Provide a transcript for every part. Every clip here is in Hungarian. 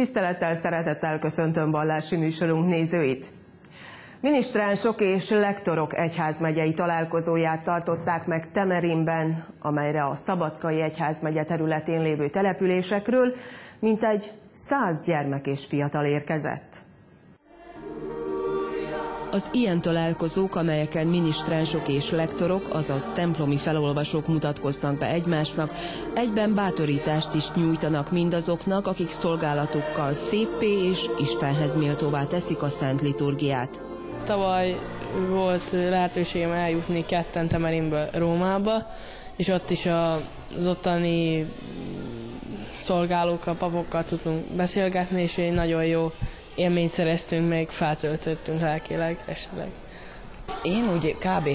Tisztelettel, szeretettel köszöntöm vallási műsorunk nézőit. Minisztránsok és lektorok egyházmegyei találkozóját tartották meg Temerinben, amelyre a Szabadkai Egyházmegye területén lévő településekről mintegy száz gyermek és fiatal érkezett. Az ilyen találkozók, amelyeken minisztránsok és lektorok, azaz templomi felolvasók mutatkoznak be egymásnak, egyben bátorítást is nyújtanak mindazoknak, akik szolgálatukkal széppé és Istenhez méltóvá teszik a szent liturgiát. Tavaly volt lehetőségem eljutni ketten Temerinből Rómába, és ott is az ottani szolgálókkal, papokkal tudtunk beszélgetni, és egy nagyon jó élményt szereztünk meg, feltöltöttünk lelkileg esetleg. Én úgy kb.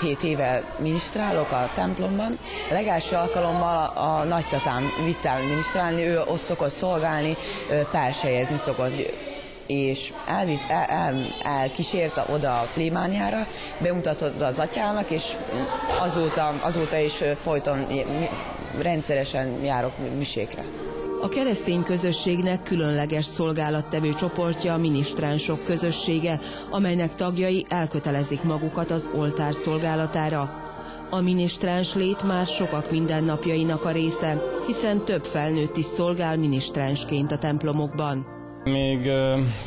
6-7 éve minisztrálok a templomban. A legelső alkalommal a, a nagytatám vitt el minisztrálni, ő ott szokott szolgálni, persejezni szokott és elvitt, el, el, elkísérte oda a plébániára, bemutatott az atyának, és azóta, azóta is folyton rendszeresen járok misékre. A keresztény közösségnek különleges szolgálattevő csoportja a minisztránsok közössége, amelynek tagjai elkötelezik magukat az oltár szolgálatára. A minisztráns lét már sokak mindennapjainak a része, hiszen több felnőtt is szolgál minisztránsként a templomokban. Még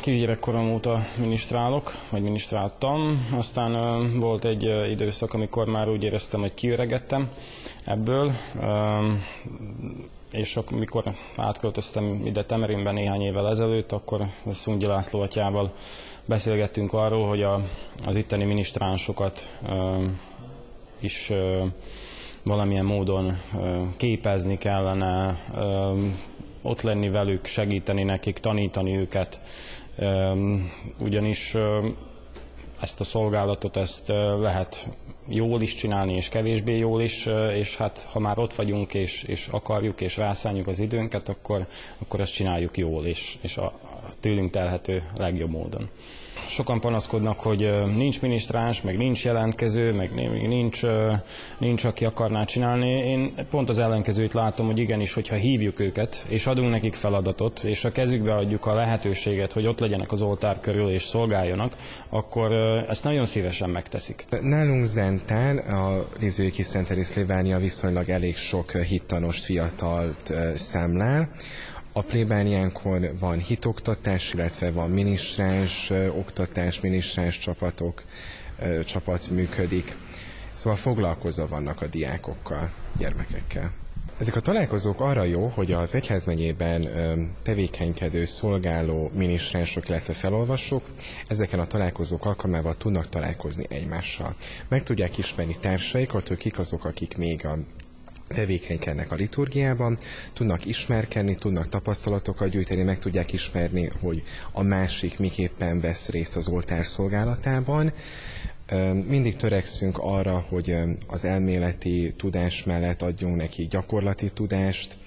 kisgyerekkorom óta minisztrálok, vagy minisztráltam, aztán volt egy időszak, amikor már úgy éreztem, hogy kiöregettem ebből, és amikor átköltöztem ide Temerinben néhány évvel ezelőtt, akkor Szungyi László atyával beszélgettünk arról, hogy a, az itteni minisztránsokat is valamilyen módon képezni kellene, ott lenni velük, segíteni nekik, tanítani őket, ugyanis ezt a szolgálatot ezt lehet jól is csinálni, és kevésbé jól is, és hát ha már ott vagyunk, és, és akarjuk, és rászálljuk az időnket, akkor, akkor ezt csináljuk jól, és, és a tőlünk telhető legjobb módon. Sokan panaszkodnak, hogy nincs minisztráns, meg nincs jelentkező, meg nincs, nincs aki akarná csinálni. Én pont az ellenkezőt látom, hogy igenis, hogyha hívjuk őket, és adunk nekik feladatot, és a kezükbe adjuk a lehetőséget, hogy ott legyenek az oltár körül és szolgáljanak, akkor ezt nagyon szívesen megteszik. Nálunk Zentán a Rizőki Szent Erészlévánia viszonylag elég sok hittanos fiatalt számlál, a plébániánkon van hitoktatás, illetve van minisztráns oktatás, minisztráns csapatok, csapat működik. Szóval foglalkozva vannak a diákokkal, gyermekekkel. Ezek a találkozók arra jó, hogy az egyházmegyében tevékenykedő, szolgáló minisztránsok, illetve felolvasók ezeken a találkozók alkalmával tudnak találkozni egymással. Meg tudják ismerni társaikat, hogy kik azok, akik még a tevékenykednek a liturgiában, tudnak ismerkedni, tudnak tapasztalatokat gyűjteni, meg tudják ismerni, hogy a másik miképpen vesz részt az oltár szolgálatában. Mindig törekszünk arra, hogy az elméleti tudás mellett adjunk neki gyakorlati tudást,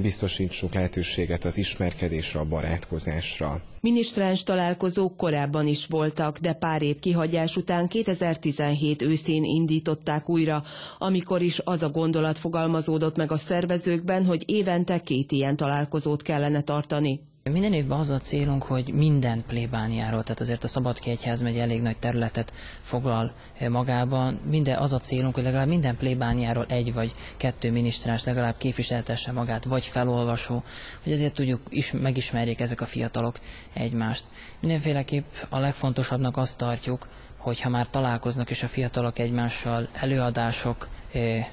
biztosítsunk lehetőséget az ismerkedésre, a barátkozásra. Minisztráns találkozók korábban is voltak, de pár év kihagyás után 2017 őszén indították újra, amikor is az a gondolat fogalmazódott meg a szervezőkben, hogy évente két ilyen találkozót kellene tartani. Minden évben az a célunk, hogy minden plébániáról, tehát azért a Szabadki Egyház megy elég nagy területet foglal eh, magában. Minden, az a célunk, hogy legalább minden plébániáról egy vagy kettő minisztráns legalább képviseltesse magát, vagy felolvasó, hogy ezért tudjuk, is, megismerjék ezek a fiatalok egymást. Mindenféleképp a legfontosabbnak azt tartjuk, hogy ha már találkoznak és a fiatalok egymással előadások, eh,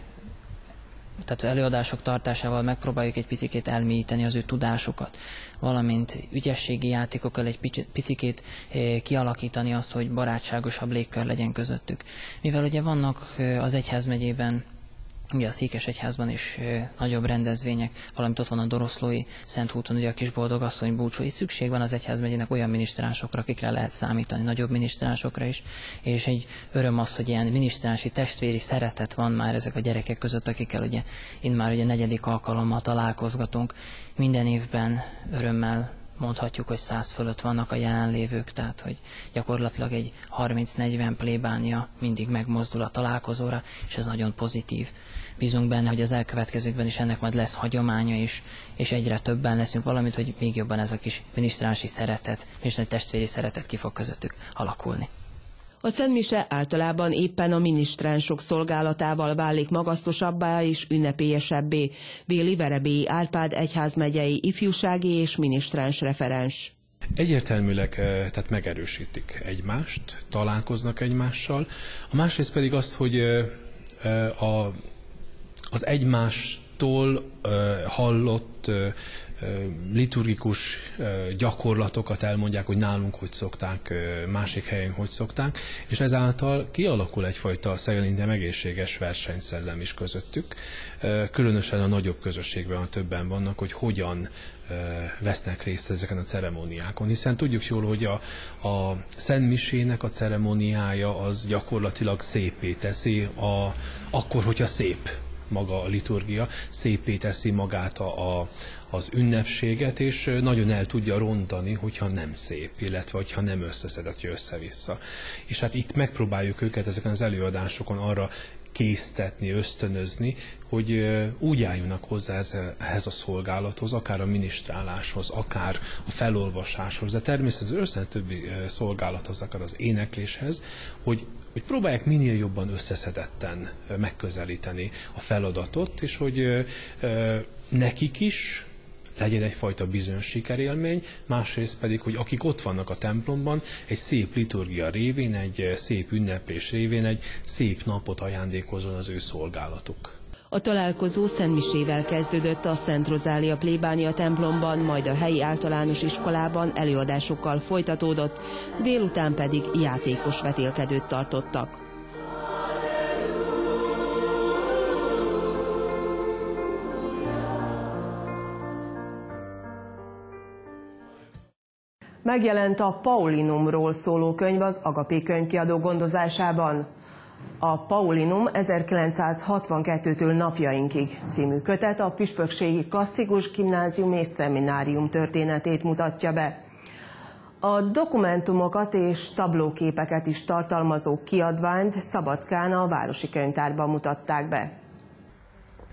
tehát előadások tartásával megpróbáljuk egy picit elmélyíteni az ő tudásukat, valamint ügyességi játékokkal egy picit eh, kialakítani azt, hogy barátságosabb légkör legyen közöttük. Mivel ugye vannak eh, az egyházmegyében ugye a Székesegyházban is nagyobb rendezvények, valamint ott van a Doroszlói Húton, ugye a kis boldogasszony búcsú. Itt szükség van az egyházmegyének olyan minisztránsokra, akikre lehet számítani, nagyobb minisztránsokra is, és egy öröm az, hogy ilyen minisztránsi testvéri szeretet van már ezek a gyerekek között, akikkel ugye én már ugye negyedik alkalommal találkozgatunk. Minden évben örömmel mondhatjuk, hogy száz fölött vannak a jelenlévők, tehát hogy gyakorlatilag egy 30-40 plébánia mindig megmozdul a találkozóra, és ez nagyon pozitív. Bízunk benne, hogy az elkövetkezőkben is ennek majd lesz hagyománya is, és egyre többen leszünk, valamint, hogy még jobban ez a kis minisztránsi szeretet, és egy testvéri szeretet ki fog közöttük alakulni. A Szentmise általában éppen a minisztránsok szolgálatával válik magasztosabbá és ünnepélyesebbé, véli Verebélyi Árpád egyházmegyei ifjúsági és minisztráns referens. Egyértelműleg eh, tehát megerősítik egymást, találkoznak egymással. A másrészt pedig azt, hogy eh, eh, a, az egymástól hallott liturgikus gyakorlatokat elmondják, hogy nálunk hogy szokták, másik helyen hogy szokták, és ezáltal kialakul egyfajta szerintem egészséges versenyszellem is közöttük, különösen a nagyobb közösségben, a többen vannak, hogy hogyan vesznek részt ezeken a ceremóniákon, hiszen tudjuk jól, hogy a, a Szent Misének a ceremóniája az gyakorlatilag szépé teszi, a, akkor, hogyha szép maga a liturgia, szépé teszi magát a, a, az ünnepséget, és nagyon el tudja rontani, hogyha nem szép, illetve hogyha nem összeszedett, össze-vissza. És hát itt megpróbáljuk őket ezeken az előadásokon arra késztetni, ösztönözni, hogy úgy álljunak hozzá ehhez a szolgálathoz, akár a minisztráláshoz, akár a felolvasáshoz, de természetesen az összes többi szolgálathoz, akár az énekléshez, hogy hogy próbálják minél jobban összeszedetten megközelíteni a feladatot, és hogy nekik is legyen egyfajta bizonyos sikerélmény, másrészt pedig, hogy akik ott vannak a templomban, egy szép liturgia révén, egy szép ünneplés révén, egy szép napot ajándékozon az ő szolgálatuk. A találkozó Szentmisével kezdődött a Szent Rozália plébánia templomban, majd a helyi általános iskolában előadásokkal folytatódott, délután pedig játékos vetélkedőt tartottak. Megjelent a Paulinumról szóló könyv az Agapé könyvkiadó gondozásában. A Paulinum 1962-től napjainkig című kötet a Püspökségi Klasszikus Gimnázium és Szeminárium történetét mutatja be. A dokumentumokat és tablóképeket is tartalmazó kiadványt Szabadkán a Városi Könyvtárban mutatták be.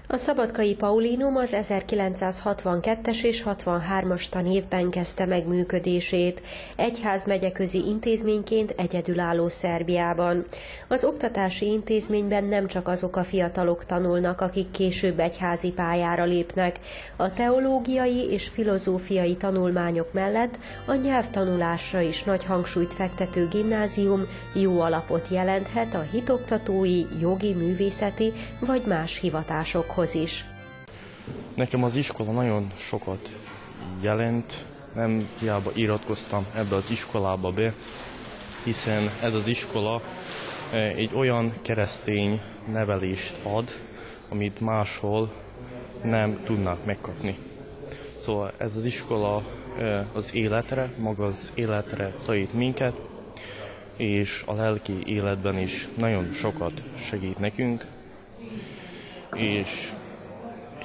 A Szabadkai Paulinum az 1962-es és 63-as tanévben kezdte meg működését, egyházmegyeközi intézményként egyedülálló Szerbiában. Az oktatási intézményben nem csak azok a fiatalok tanulnak, akik később egyházi pályára lépnek. A teológiai és filozófiai tanulmányok mellett a nyelvtanulásra is nagy hangsúlyt fektető gimnázium jó alapot jelenthet a hitoktatói, jogi, művészeti vagy más hivatások diákokhoz is. Nekem az iskola nagyon sokat jelent, nem hiába iratkoztam ebbe az iskolába be, hiszen ez az iskola eh, egy olyan keresztény nevelést ad, amit máshol nem tudnak megkapni. Szóval ez az iskola eh, az életre, maga az életre tanít minket, és a lelki életben is nagyon sokat segít nekünk, és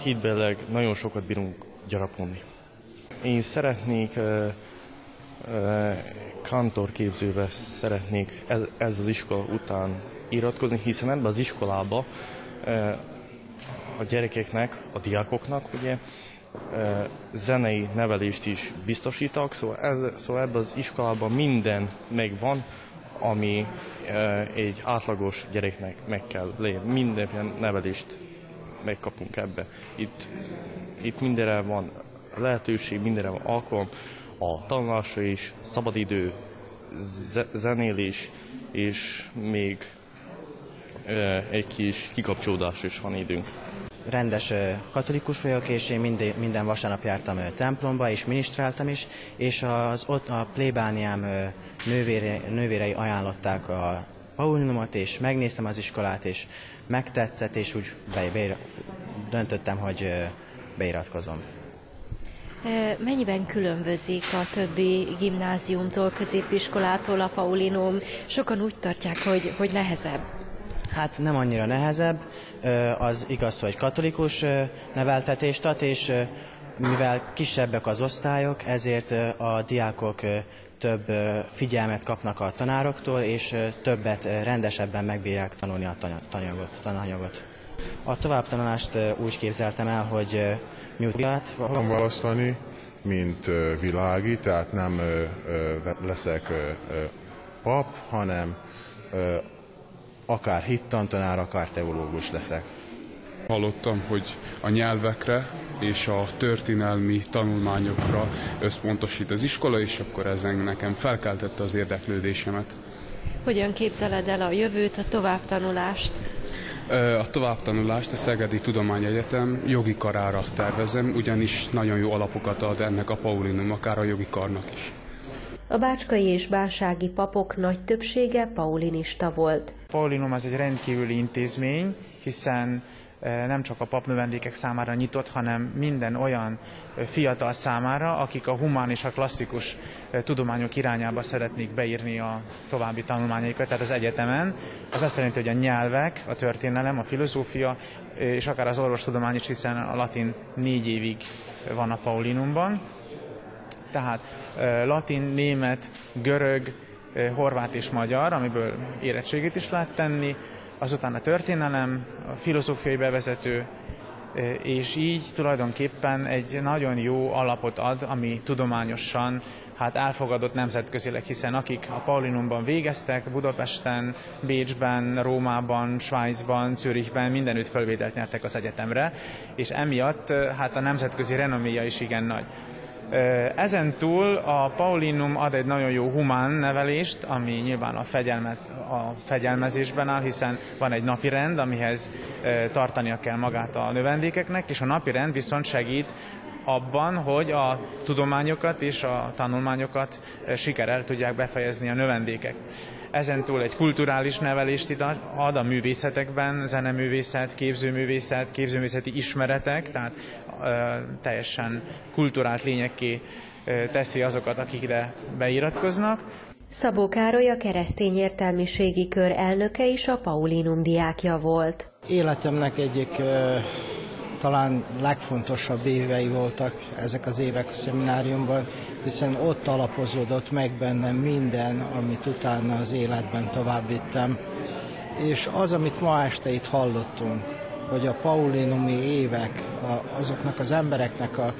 hitbeleg nagyon sokat bírunk gyarapolni. Én szeretnék uh, uh, szeretnék ez, ez az iskola után iratkozni, hiszen ebben az iskolába a gyerekeknek, a diákoknak ugye zenei nevelést is biztosítak, szóval, ez, szóval ebben az iskolában minden megvan, ami egy átlagos gyereknek meg kell lenni. Mindenféle nevelést megkapunk ebbe. Itt, itt mindenre van lehetőség, mindenre van alkalom, a tanulásra is, szabadidő, zenélés, és még egy kis kikapcsolódás is van időnk. Rendes katolikus vagyok, és én minden, vasárnap jártam templomba, és minisztráltam is, és az ott a plébániám nővére, nővérei ajánlották a paulinumot, és megnéztem az iskolát, és megtetszett, és úgy be, be, döntöttem, hogy beiratkozom. Mennyiben különbözik a többi gimnáziumtól, középiskolától a Paulinum? Sokan úgy tartják, hogy, hogy nehezebb. Hát nem annyira nehezebb, az igaz, hogy katolikus neveltetést ad, és Mivel kisebbek az osztályok, ezért a diákok több figyelmet kapnak a tanároktól, és többet rendesebben megbírják tanulni a tananyagot. tananyagot. A továbbtanulást úgy képzeltem el, hogy miután fogom választani, mint világi, tehát nem leszek pap, hanem akár hittantanár, akár teológus leszek. Hallottam, hogy a nyelvekre és a történelmi tanulmányokra összpontosít az iskola, és akkor ezen nekem felkeltette az érdeklődésemet. Hogyan képzeled el a jövőt, a továbbtanulást? A továbbtanulást a Szegedi Tudományegyetem jogi karára tervezem, ugyanis nagyon jó alapokat ad ennek a Paulinum, akár a jogi karnak is. A bácskai és bánsági papok nagy többsége paulinista volt. Paulinum az egy rendkívüli intézmény, hiszen nem csak a papnövendékek számára nyitott, hanem minden olyan fiatal számára, akik a humán és a klasszikus tudományok irányába szeretnék beírni a további tanulmányaikat, tehát az egyetemen. Az azt jelenti, hogy a nyelvek, a történelem, a filozófia, és akár az orvostudomány is, hiszen a latin négy évig van a Paulinumban. Tehát latin, német, görög, horvát és magyar, amiből érettségét is lehet tenni, azután a történelem, a filozófiai bevezető, e, és így tulajdonképpen egy nagyon jó alapot ad, ami tudományosan hát elfogadott nemzetközileg, hiszen akik a Paulinumban végeztek, Budapesten, Bécsben, Rómában, Svájcban, Zürichben, mindenütt fölvételt nyertek az egyetemre, és emiatt e, hát a nemzetközi renoméja is igen nagy. Ezen túl a Paulinum ad egy nagyon jó humán nevelést, ami nyilván a, fegyelmet, a fegyelmezésben áll, hiszen van egy napi rend, amihez tartania kell magát a növendékeknek, és a napi rend viszont segít abban, hogy a tudományokat és a tanulmányokat sikerrel tudják befejezni a növendékek. Ezen túl egy kulturális nevelést ad a művészetekben, zeneművészet, képzőművészet, képzőművészeti ismeretek, tehát teljesen kulturált lényekké teszi azokat, akik ide beiratkoznak. Szabó Károly a keresztény értelmiségi kör elnöke is a Paulinum diákja volt. Életemnek egyik talán legfontosabb évei voltak ezek az évek a szemináriumban, hiszen ott alapozódott meg bennem minden, amit utána az életben tovább vittem. És az, amit ma este itt hallottunk, hogy a paulinumi évek azoknak az embereknek a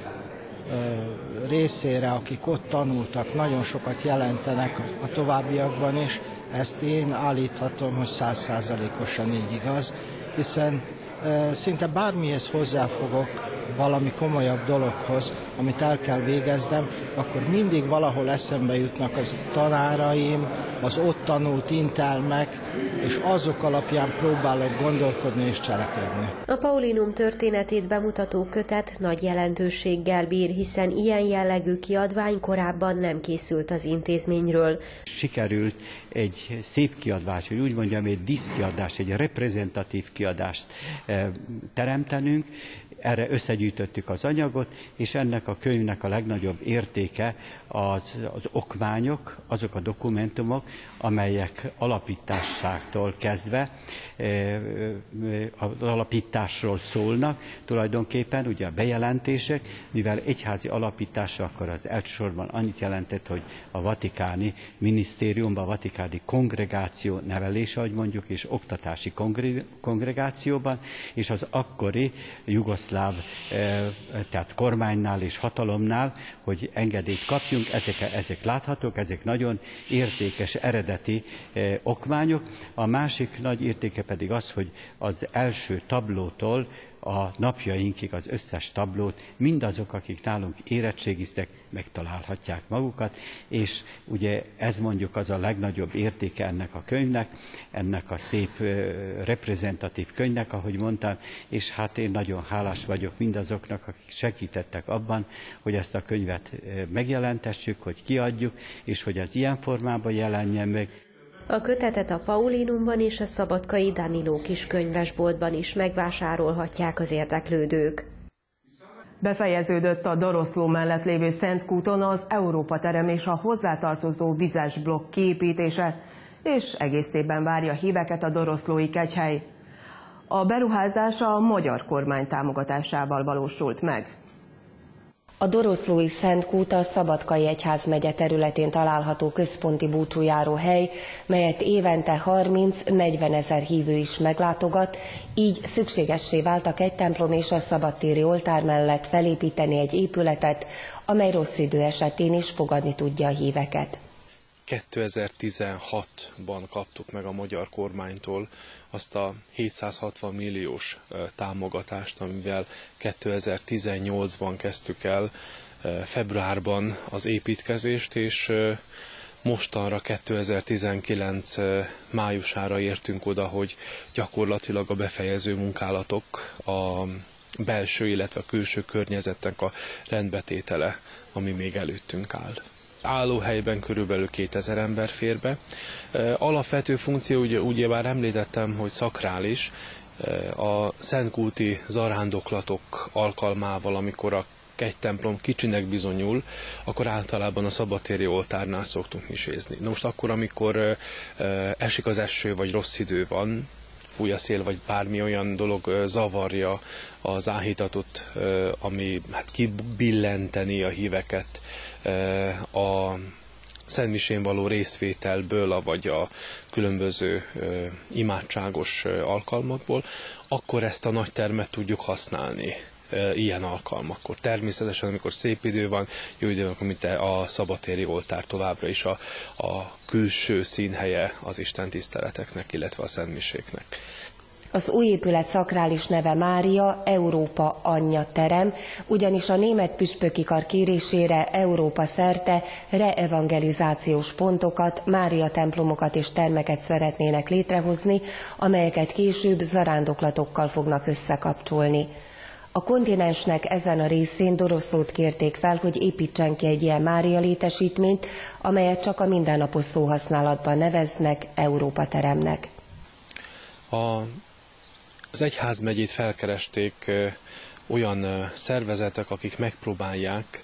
részére, akik ott tanultak, nagyon sokat jelentenek a továbbiakban is. Ezt én állíthatom, hogy százszázalékosan így igaz, hiszen szinte bármihez hozzáfogok, valami komolyabb dologhoz, amit el kell végeznem, akkor mindig valahol eszembe jutnak az tanáraim, az ott tanult intelmek, és azok alapján próbálok gondolkodni és cselekedni. A Paulinum történetét bemutató kötet nagy jelentőséggel bír, hiszen ilyen jellegű kiadvány korábban nem készült az intézményről. Sikerült egy szép kiadvást, hogy úgy mondjam, egy diszkiadást, egy reprezentatív kiadást eh, teremtenünk, erre összegyűjtöttük az anyagot, és ennek a könyvnek a legnagyobb értéke az, az okmányok, azok a dokumentumok, amelyek alapításától kezdve az alapításról szólnak, tulajdonképpen ugye a bejelentések, mivel egyházi alapítása akkor az elsősorban annyit jelentett, hogy a vatikáni minisztériumban, a vatikáni kongregáció nevelése, ahogy mondjuk, és oktatási kongregációban, és az akkori jugoszláv, tehát kormánynál és hatalomnál, hogy engedélyt kapjunk, ezek, ezek láthatók, ezek nagyon értékes, eredeti okmányok. A másik nagy értéke pedig az, hogy az első tablótól a napjainkig az összes tablót mindazok, akik nálunk érettségiztek, megtalálhatják magukat, és ugye ez mondjuk az a legnagyobb értéke ennek a könyvnek, ennek a szép reprezentatív könyvnek, ahogy mondtam, és hát én nagyon hálás vagyok mindazoknak, akik segítettek abban, hogy ezt a könyvet megjelentessük, hogy kiadjuk, és hogy az ilyen formában jelenjen meg, a kötetet a Paulinumban és a Szabadkai Daniló kis könyvesboltban is megvásárolhatják az érdeklődők. Befejeződött a Doroszló mellett lévő Szentkúton az Európa terem és a hozzátartozó vizes blokk kiépítése, és egész évben várja híveket a Doroszlói kegyhely. A beruházás a magyar kormány támogatásával valósult meg. A Doroszlói Szent Kút a Szabadkai Egyházmegye területén található központi búcsújáró hely, melyet évente 30-40 ezer hívő is meglátogat, így szükségessé váltak egy templom és a szabadtéri oltár mellett felépíteni egy épületet, amely rossz idő esetén is fogadni tudja a híveket. 2016-ban kaptuk meg a magyar kormánytól azt a 760 milliós támogatást, amivel 2018-ban kezdtük el februárban az építkezést, és mostanra 2019 májusára értünk oda, hogy gyakorlatilag a befejező munkálatok a belső, illetve a külső környezetnek a rendbetétele, ami még előttünk áll állóhelyben körülbelül 2000 ember fér be. Alapvető funkció, ugye, ugye már említettem, hogy szakrális, a szentkúti zarándoklatok alkalmával, amikor a egy templom kicsinek bizonyul, akkor általában a szabadtéri oltárnál szoktunk misézni. Na most akkor, amikor esik az eső, vagy rossz idő van, fúj a szél, vagy bármi olyan dolog zavarja az áhítatot, ami hát kibillenteni a híveket a szentmisén való részvételből, vagy a különböző imádságos alkalmakból, akkor ezt a nagy termet tudjuk használni ilyen alkalmakkor. Természetesen, amikor szép idő van, jó idő van, mint a szabatéri oltár továbbra is a, a külső színhelye az Isten tiszteleteknek, illetve a szentmiséknek. Az új épület szakrális neve Mária Európa Anyja terem, ugyanis a német püspöki kar kérésére Európa szerte reevangelizációs pontokat, Mária templomokat és termeket szeretnének létrehozni, amelyeket később zarándoklatokkal fognak összekapcsolni. A kontinensnek ezen a részén Doroszlót kérték fel, hogy építsen ki egy ilyen Mária létesítményt, amelyet csak a mindennapos szóhasználatban neveznek Európa teremnek. A, az egyházmegyét felkeresték olyan szervezetek, akik megpróbálják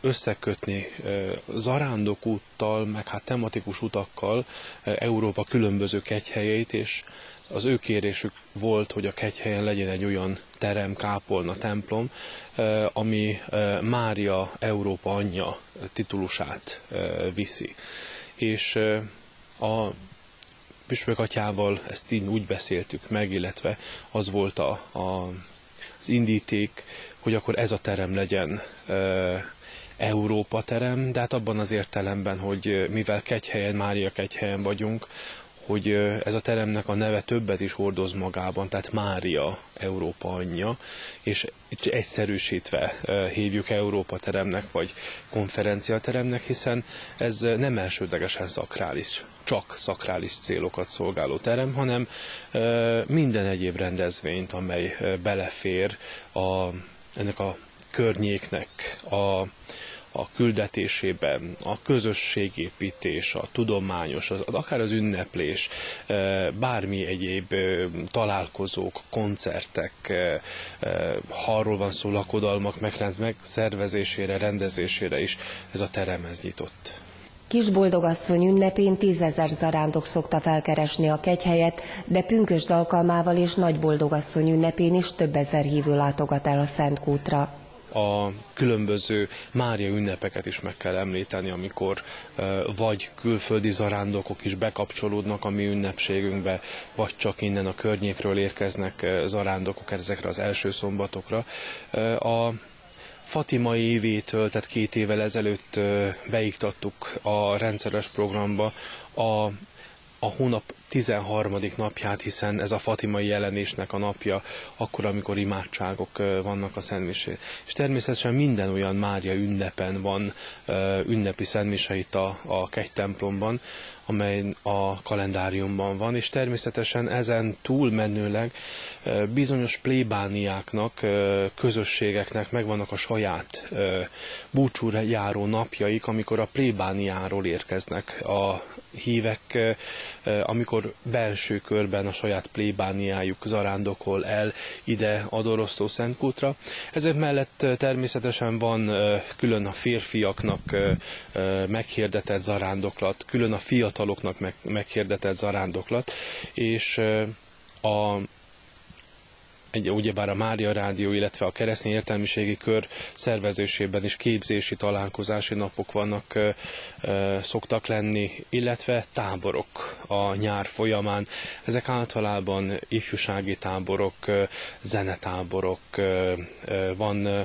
összekötni zarándokúttal, meg hát tematikus utakkal Európa különböző kegyhelyeit, és az ő kérésük volt, hogy a kegyhelyen legyen egy olyan terem, kápolna, templom, ami Mária Európa anyja titulusát viszi. És a Püspök atyával ezt így úgy beszéltük meg, illetve az volt a, a, az indíték, hogy akkor ez a terem legyen Európa terem, de hát abban az értelemben, hogy mivel kegyhelyen, Mária kegyhelyen vagyunk, hogy ez a teremnek a neve többet is hordoz magában, tehát Mária Európa anyja, és egyszerűsítve hívjuk Európa teremnek, vagy konferenciateremnek, hiszen ez nem elsődlegesen szakrális, csak szakrális célokat szolgáló terem, hanem minden egyéb rendezvényt, amely belefér a, ennek a környéknek a a küldetésében, a közösségépítés, a tudományos, az, akár az ünneplés, e, bármi egyéb e, találkozók, koncertek, e, ha arról van szó lakodalmak megszervezésére, rendezésére is ez a terem ez nyitott. Kisboldogasszony ünnepén tízezer zarándok szokta felkeresni a kegyhelyet, de pünkösd alkalmával és nagyboldogasszony ünnepén is több ezer hívő látogat el a Szentkútra a különböző Mária ünnepeket is meg kell említeni, amikor vagy külföldi zarándokok is bekapcsolódnak a mi ünnepségünkbe, vagy csak innen a környékről érkeznek zarándokok ezekre az első szombatokra. A Fatimai évétől, tehát két évvel ezelőtt beiktattuk a rendszeres programba a a hónap 13. napját, hiszen ez a fatimai jelenésnek a napja, akkor, amikor imádságok vannak a Szentmisén. És természetesen minden olyan Mária ünnepen van ünnepi Szentmise itt a, a templomban, amely a kalendáriumban van, és természetesen ezen túlmenőleg bizonyos plébániáknak, közösségeknek megvannak a saját búcsúra járó napjaik, amikor a plébániáról érkeznek a hívek, amikor belső körben a saját plébániájuk zarándokol el ide a Dorosztó Szentkútra. Ezek mellett természetesen van külön a férfiaknak meghirdetett zarándoklat, külön a fiataloknak meg, meghirdetett zarándoklat, és a egy, ugyebár a Mária Rádió, illetve a keresztény értelmiségi kör szervezésében is képzési, találkozási napok vannak, ö, ö, szoktak lenni, illetve táborok a nyár folyamán. Ezek általában ifjúsági táborok, ö, zenetáborok, ö, ö, van ö,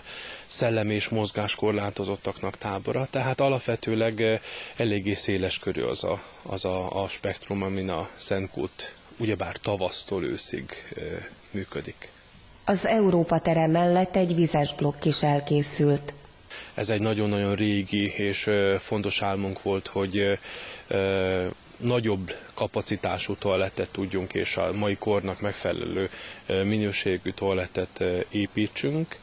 szellemi és mozgáskorlátozottaknak tábora, tehát alapvetőleg eléggé széles körű az a, az a, a spektrum, amin a Szentkút ugyebár tavasztól őszig működik. Az Európa terem mellett egy vizes blokk is elkészült. Ez egy nagyon-nagyon régi és fontos álmunk volt, hogy nagyobb kapacitású toalettet tudjunk, és a mai kornak megfelelő minőségű toalettet építsünk.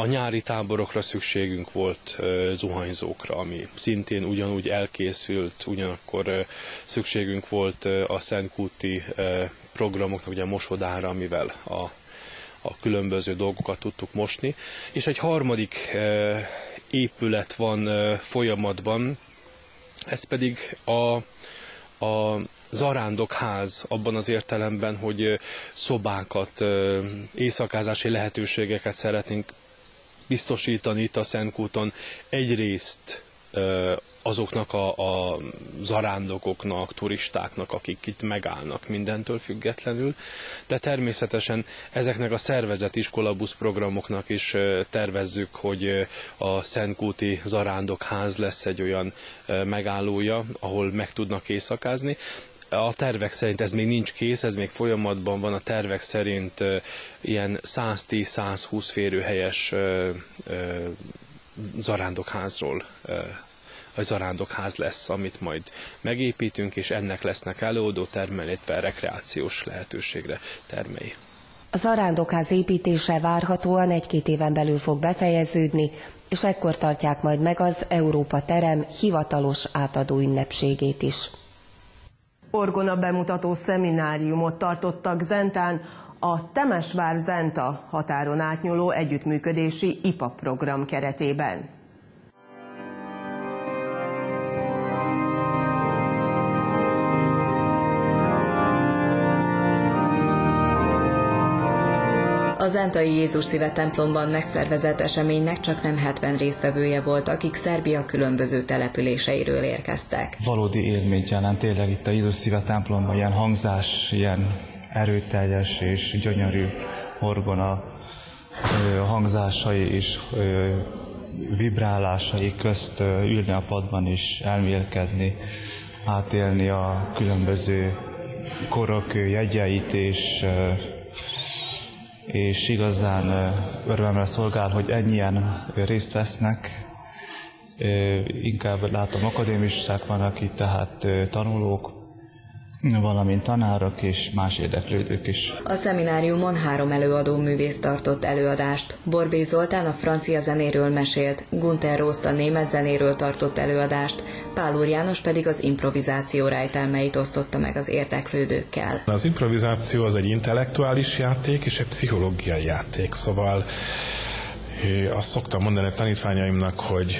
A nyári táborokra szükségünk volt zuhanyzókra, ami szintén ugyanúgy elkészült, ugyanakkor szükségünk volt a Szentkúti programoknak, ugye a mosodára, amivel a, a különböző dolgokat tudtuk mosni. És egy harmadik épület van folyamatban, ez pedig a, a zarándokház abban az értelemben, hogy szobákat, éjszakázási lehetőségeket szeretnénk biztosítani itt a Szentkúton egyrészt azoknak a, a zarándokoknak, turistáknak, akik itt megállnak mindentől függetlenül, de természetesen ezeknek a szervezett iskolabusz programoknak is tervezzük, hogy a Szentkúti zarándokház lesz egy olyan megállója, ahol meg tudnak éjszakázni, a tervek szerint ez még nincs kész, ez még folyamatban van, a tervek szerint ilyen 110-120 férőhelyes zarándokházról vagy zarándokház lesz, amit majd megépítünk, és ennek lesznek előadó termel, rekreációs lehetőségre termei. A zarándokház építése várhatóan egy-két éven belül fog befejeződni, és ekkor tartják majd meg az Európa terem hivatalos átadó ünnepségét is. Orgona bemutató szemináriumot tartottak Zentán a Temesvár-Zenta határon átnyúló együttműködési IPA program keretében. Az Zentai Jézus Szíve templomban megszervezett eseménynek csak nem 70 résztvevője volt, akik Szerbia különböző településeiről érkeztek. Valódi élményt jelent tényleg itt a Jézus Szíve templomban, ilyen hangzás, ilyen erőteljes és gyönyörű orgona a hangzásai és vibrálásai közt ülni a padban is, elmélkedni, átélni a különböző korok jegyeit és és igazán örömemre szolgál, hogy ennyien részt vesznek. Inkább látom akadémisták vannak itt, tehát tanulók, valamint tanárok és más érdeklődők is. A szemináriumon három előadó művész tartott előadást. Borbé Zoltán a francia zenéről mesélt, Gunther Rost a német zenéről tartott előadást, Pál Úr János pedig az improvizáció rejtelmeit osztotta meg az érdeklődőkkel. Az improvizáció az egy intellektuális játék és egy pszichológiai játék, szóval azt szoktam mondani a tanítványaimnak, hogy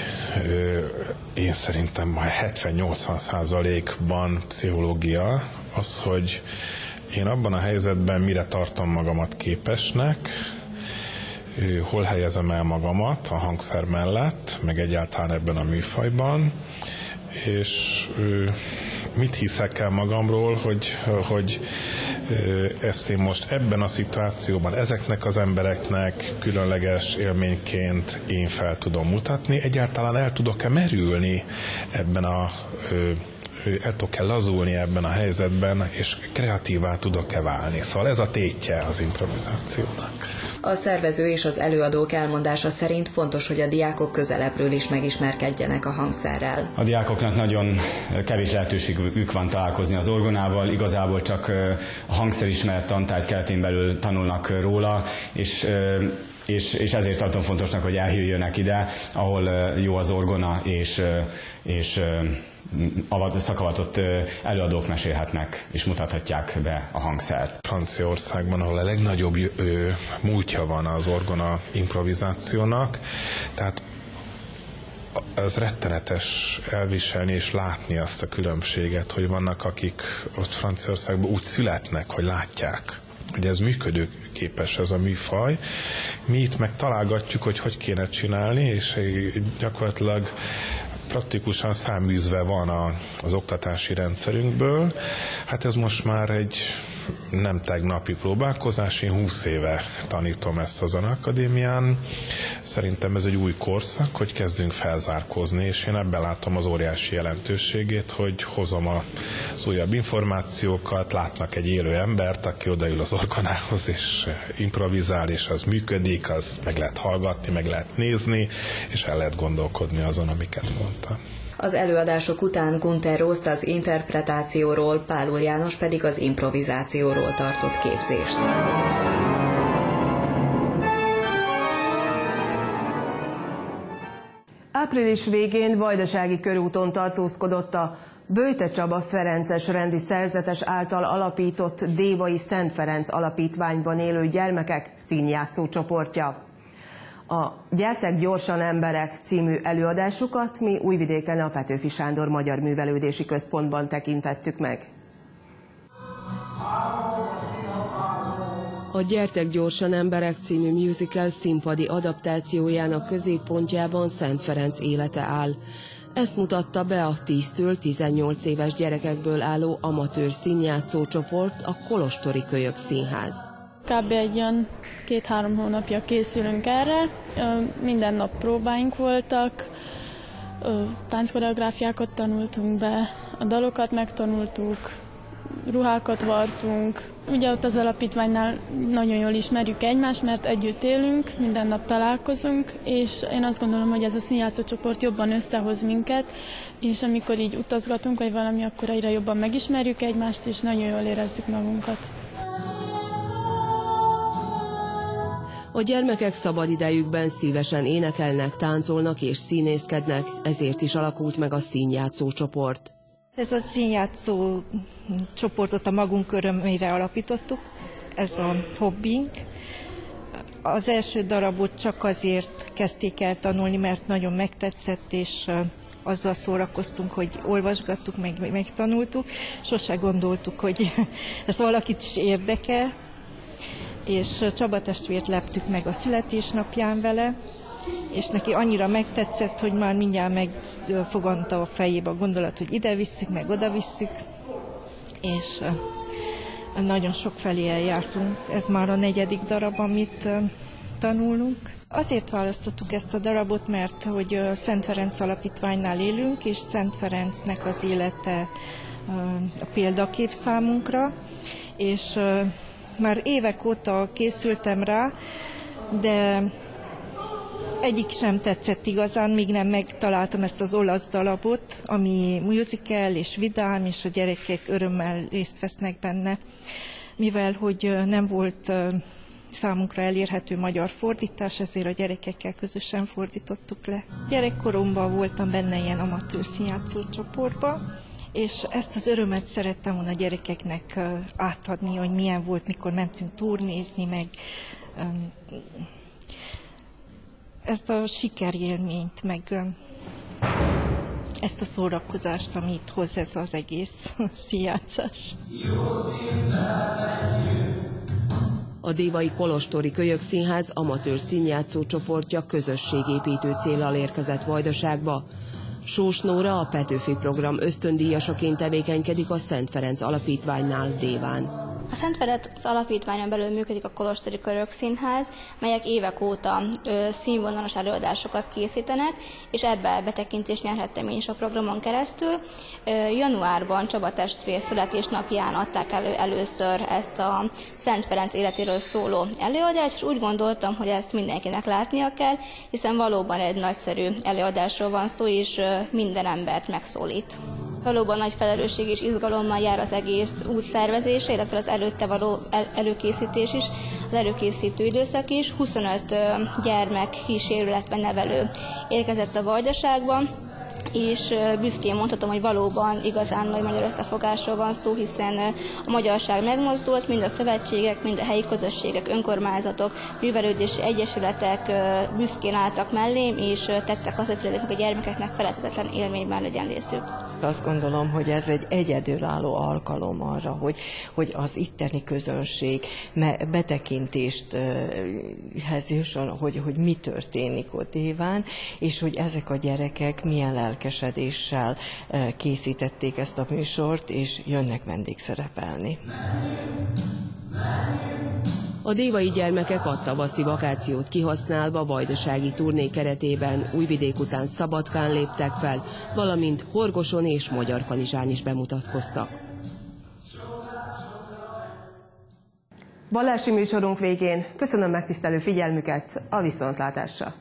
én szerintem 70-80 százalékban pszichológia az, hogy én abban a helyzetben mire tartom magamat képesnek, hol helyezem el magamat a hangszer mellett, meg egyáltalán ebben a műfajban, és mit hiszek el magamról, hogy, hogy ezt én most ebben a szituációban ezeknek az embereknek különleges élményként én fel tudom mutatni, egyáltalán el tudok-e merülni ebben a el tudok-e lazulni ebben a helyzetben, és kreatívá tudok-e válni. Szóval ez a tétje az improvizációnak. A szervező és az előadók elmondása szerint fontos, hogy a diákok közelebbről is megismerkedjenek a hangszerrel. A diákoknak nagyon kevés lehetőségük van találkozni az orgonával, igazából csak a hangszerismeret tantárgy keretén belül tanulnak róla, és és, és ezért tartom fontosnak, hogy elhívjanak ide, ahol jó az orgona, és, és szakavatott előadók mesélhetnek és mutathatják be a hangszert. Franciaországban, ahol a legnagyobb ö, múltja van az orgona improvizációnak, tehát ez rettenetes elviselni és látni azt a különbséget, hogy vannak, akik ott Franciaországban úgy születnek, hogy látják hogy ez működőképes ez a műfaj. Mi itt meg találgatjuk, hogy hogy kéne csinálni, és gyakorlatilag praktikusan száműzve van a, az oktatási rendszerünkből. Hát ez most már egy nem tegnapi próbálkozás, én 20 éve tanítom ezt az akadémián. Szerintem ez egy új korszak, hogy kezdünk felzárkózni, és én ebben látom az óriási jelentőségét, hogy hozom az újabb információkat, látnak egy élő embert, aki odaül az orgonához, és improvizál, és az működik, az meg lehet hallgatni, meg lehet nézni, és el lehet gondolkodni azon, amiket mondta. Az előadások után Gunther Rost az interpretációról, Pál Úr János pedig az improvizációról tartott képzést. Április végén Vajdasági körúton tartózkodott a Böjte Csaba Ferences rendi szerzetes által alapított Dévai Szent Ferenc alapítványban élő gyermekek színjátszó csoportja. A Gyertek gyorsan emberek című előadásukat mi Újvidéken a Petőfi Sándor Magyar Művelődési Központban tekintettük meg. A Gyertek gyorsan emberek című musical színpadi adaptációjának középpontjában Szent Ferenc élete áll. Ezt mutatta be a 10-től 18 éves gyerekekből álló amatőr színjátszó csoport, a Kolostori Kölyök Színház. Kb. egy olyan két-három hónapja készülünk erre. Minden nap próbáink voltak, tánckoreográfiákat tanultunk be, a dalokat megtanultuk, ruhákat vartunk. Ugye ott az alapítványnál nagyon jól ismerjük egymást, mert együtt élünk, minden nap találkozunk, és én azt gondolom, hogy ez a színjátszó csoport jobban összehoz minket, és amikor így utazgatunk, vagy valami, akkor egyre jobban megismerjük egymást, és nagyon jól érezzük magunkat. A gyermekek szabad idejükben szívesen énekelnek, táncolnak és színészkednek, ezért is alakult meg a színjátszó csoport. Ez a színjátszó csoportot a magunk örömére alapítottuk, ez a hobbink. Az első darabot csak azért kezdték el tanulni, mert nagyon megtetszett, és azzal szórakoztunk, hogy olvasgattuk, meg megtanultuk. Sose gondoltuk, hogy ez valakit is érdekel, és Csaba testvért leptük meg a születésnapján vele, és neki annyira megtetszett, hogy már mindjárt megfoganta a fejébe a gondolat, hogy ide visszük, meg oda visszük, és nagyon sok felé eljártunk. Ez már a negyedik darab, amit tanulunk. Azért választottuk ezt a darabot, mert hogy Szent Ferenc Alapítványnál élünk, és Szent Ferencnek az élete a példakép számunkra, és már évek óta készültem rá, de egyik sem tetszett igazán, míg nem megtaláltam ezt az olasz dalapot, ami musical és vidám, és a gyerekek örömmel részt vesznek benne. Mivel, hogy nem volt számunkra elérhető magyar fordítás, ezért a gyerekekkel közösen fordítottuk le. Gyerekkoromban voltam benne ilyen amatőr színjátszó csoportban, és ezt az örömet szerettem volna a gyerekeknek átadni, hogy milyen volt, mikor mentünk turnézni, meg ezt a sikerélményt, meg ezt a szórakozást, amit hoz ez az egész színjátszás. A Dévai Kolostori Kölyök Színház amatőr színjátszó csoportja közösségépítő célral érkezett Vajdaságba. Sós Nóra a Petőfi program ösztöndíjasaként tevékenykedik a Szent Ferenc Alapítványnál Déván. A Szent Ferenc Alapítványon belül működik a Kolostori Körök Színház, melyek évek óta ö, színvonalas előadásokat készítenek, és ebbe betekintést nyerhettem én is a programon keresztül. Ö, januárban Csaba testvér születésnapján adták elő először ezt a Szent Ferenc életéről szóló előadást, és úgy gondoltam, hogy ezt mindenkinek látnia kell, hiszen valóban egy nagyszerű előadásról van szó, és ö, minden embert megszólít. Valóban nagy felelősség és izgalommal jár az egész út szervezése, illetve az előtte való el- előkészítés is, az előkészítő időszak is. 25 gyermek kísérő, nevelő érkezett a Vajdaságba, és büszkén mondhatom, hogy valóban igazán nagy magyar összefogásról van szó, hiszen a magyarság megmozdult, mind a szövetségek, mind a helyi közösségek, önkormányzatok, művelődési egyesületek büszkén álltak mellém, és tettek azért, hogy a gyermekeknek felejthetetlen élményben legyen részük. Azt gondolom, hogy ez egy egyedülálló alkalom arra, hogy, hogy az itteni közönség betekintést jusson, hogy, hogy mi történik ott éván, és hogy ezek a gyerekek milyen lelkesedéssel készítették ezt a műsort, és jönnek vendégszerepelni. A dévai gyermekek a tavaszi vakációt kihasználva vajdasági turné keretében Újvidék után Szabadkán léptek fel, valamint Horgoson és Magyarkanizsán is bemutatkoztak. Vallási műsorunk végén köszönöm megtisztelő figyelmüket a viszontlátásra!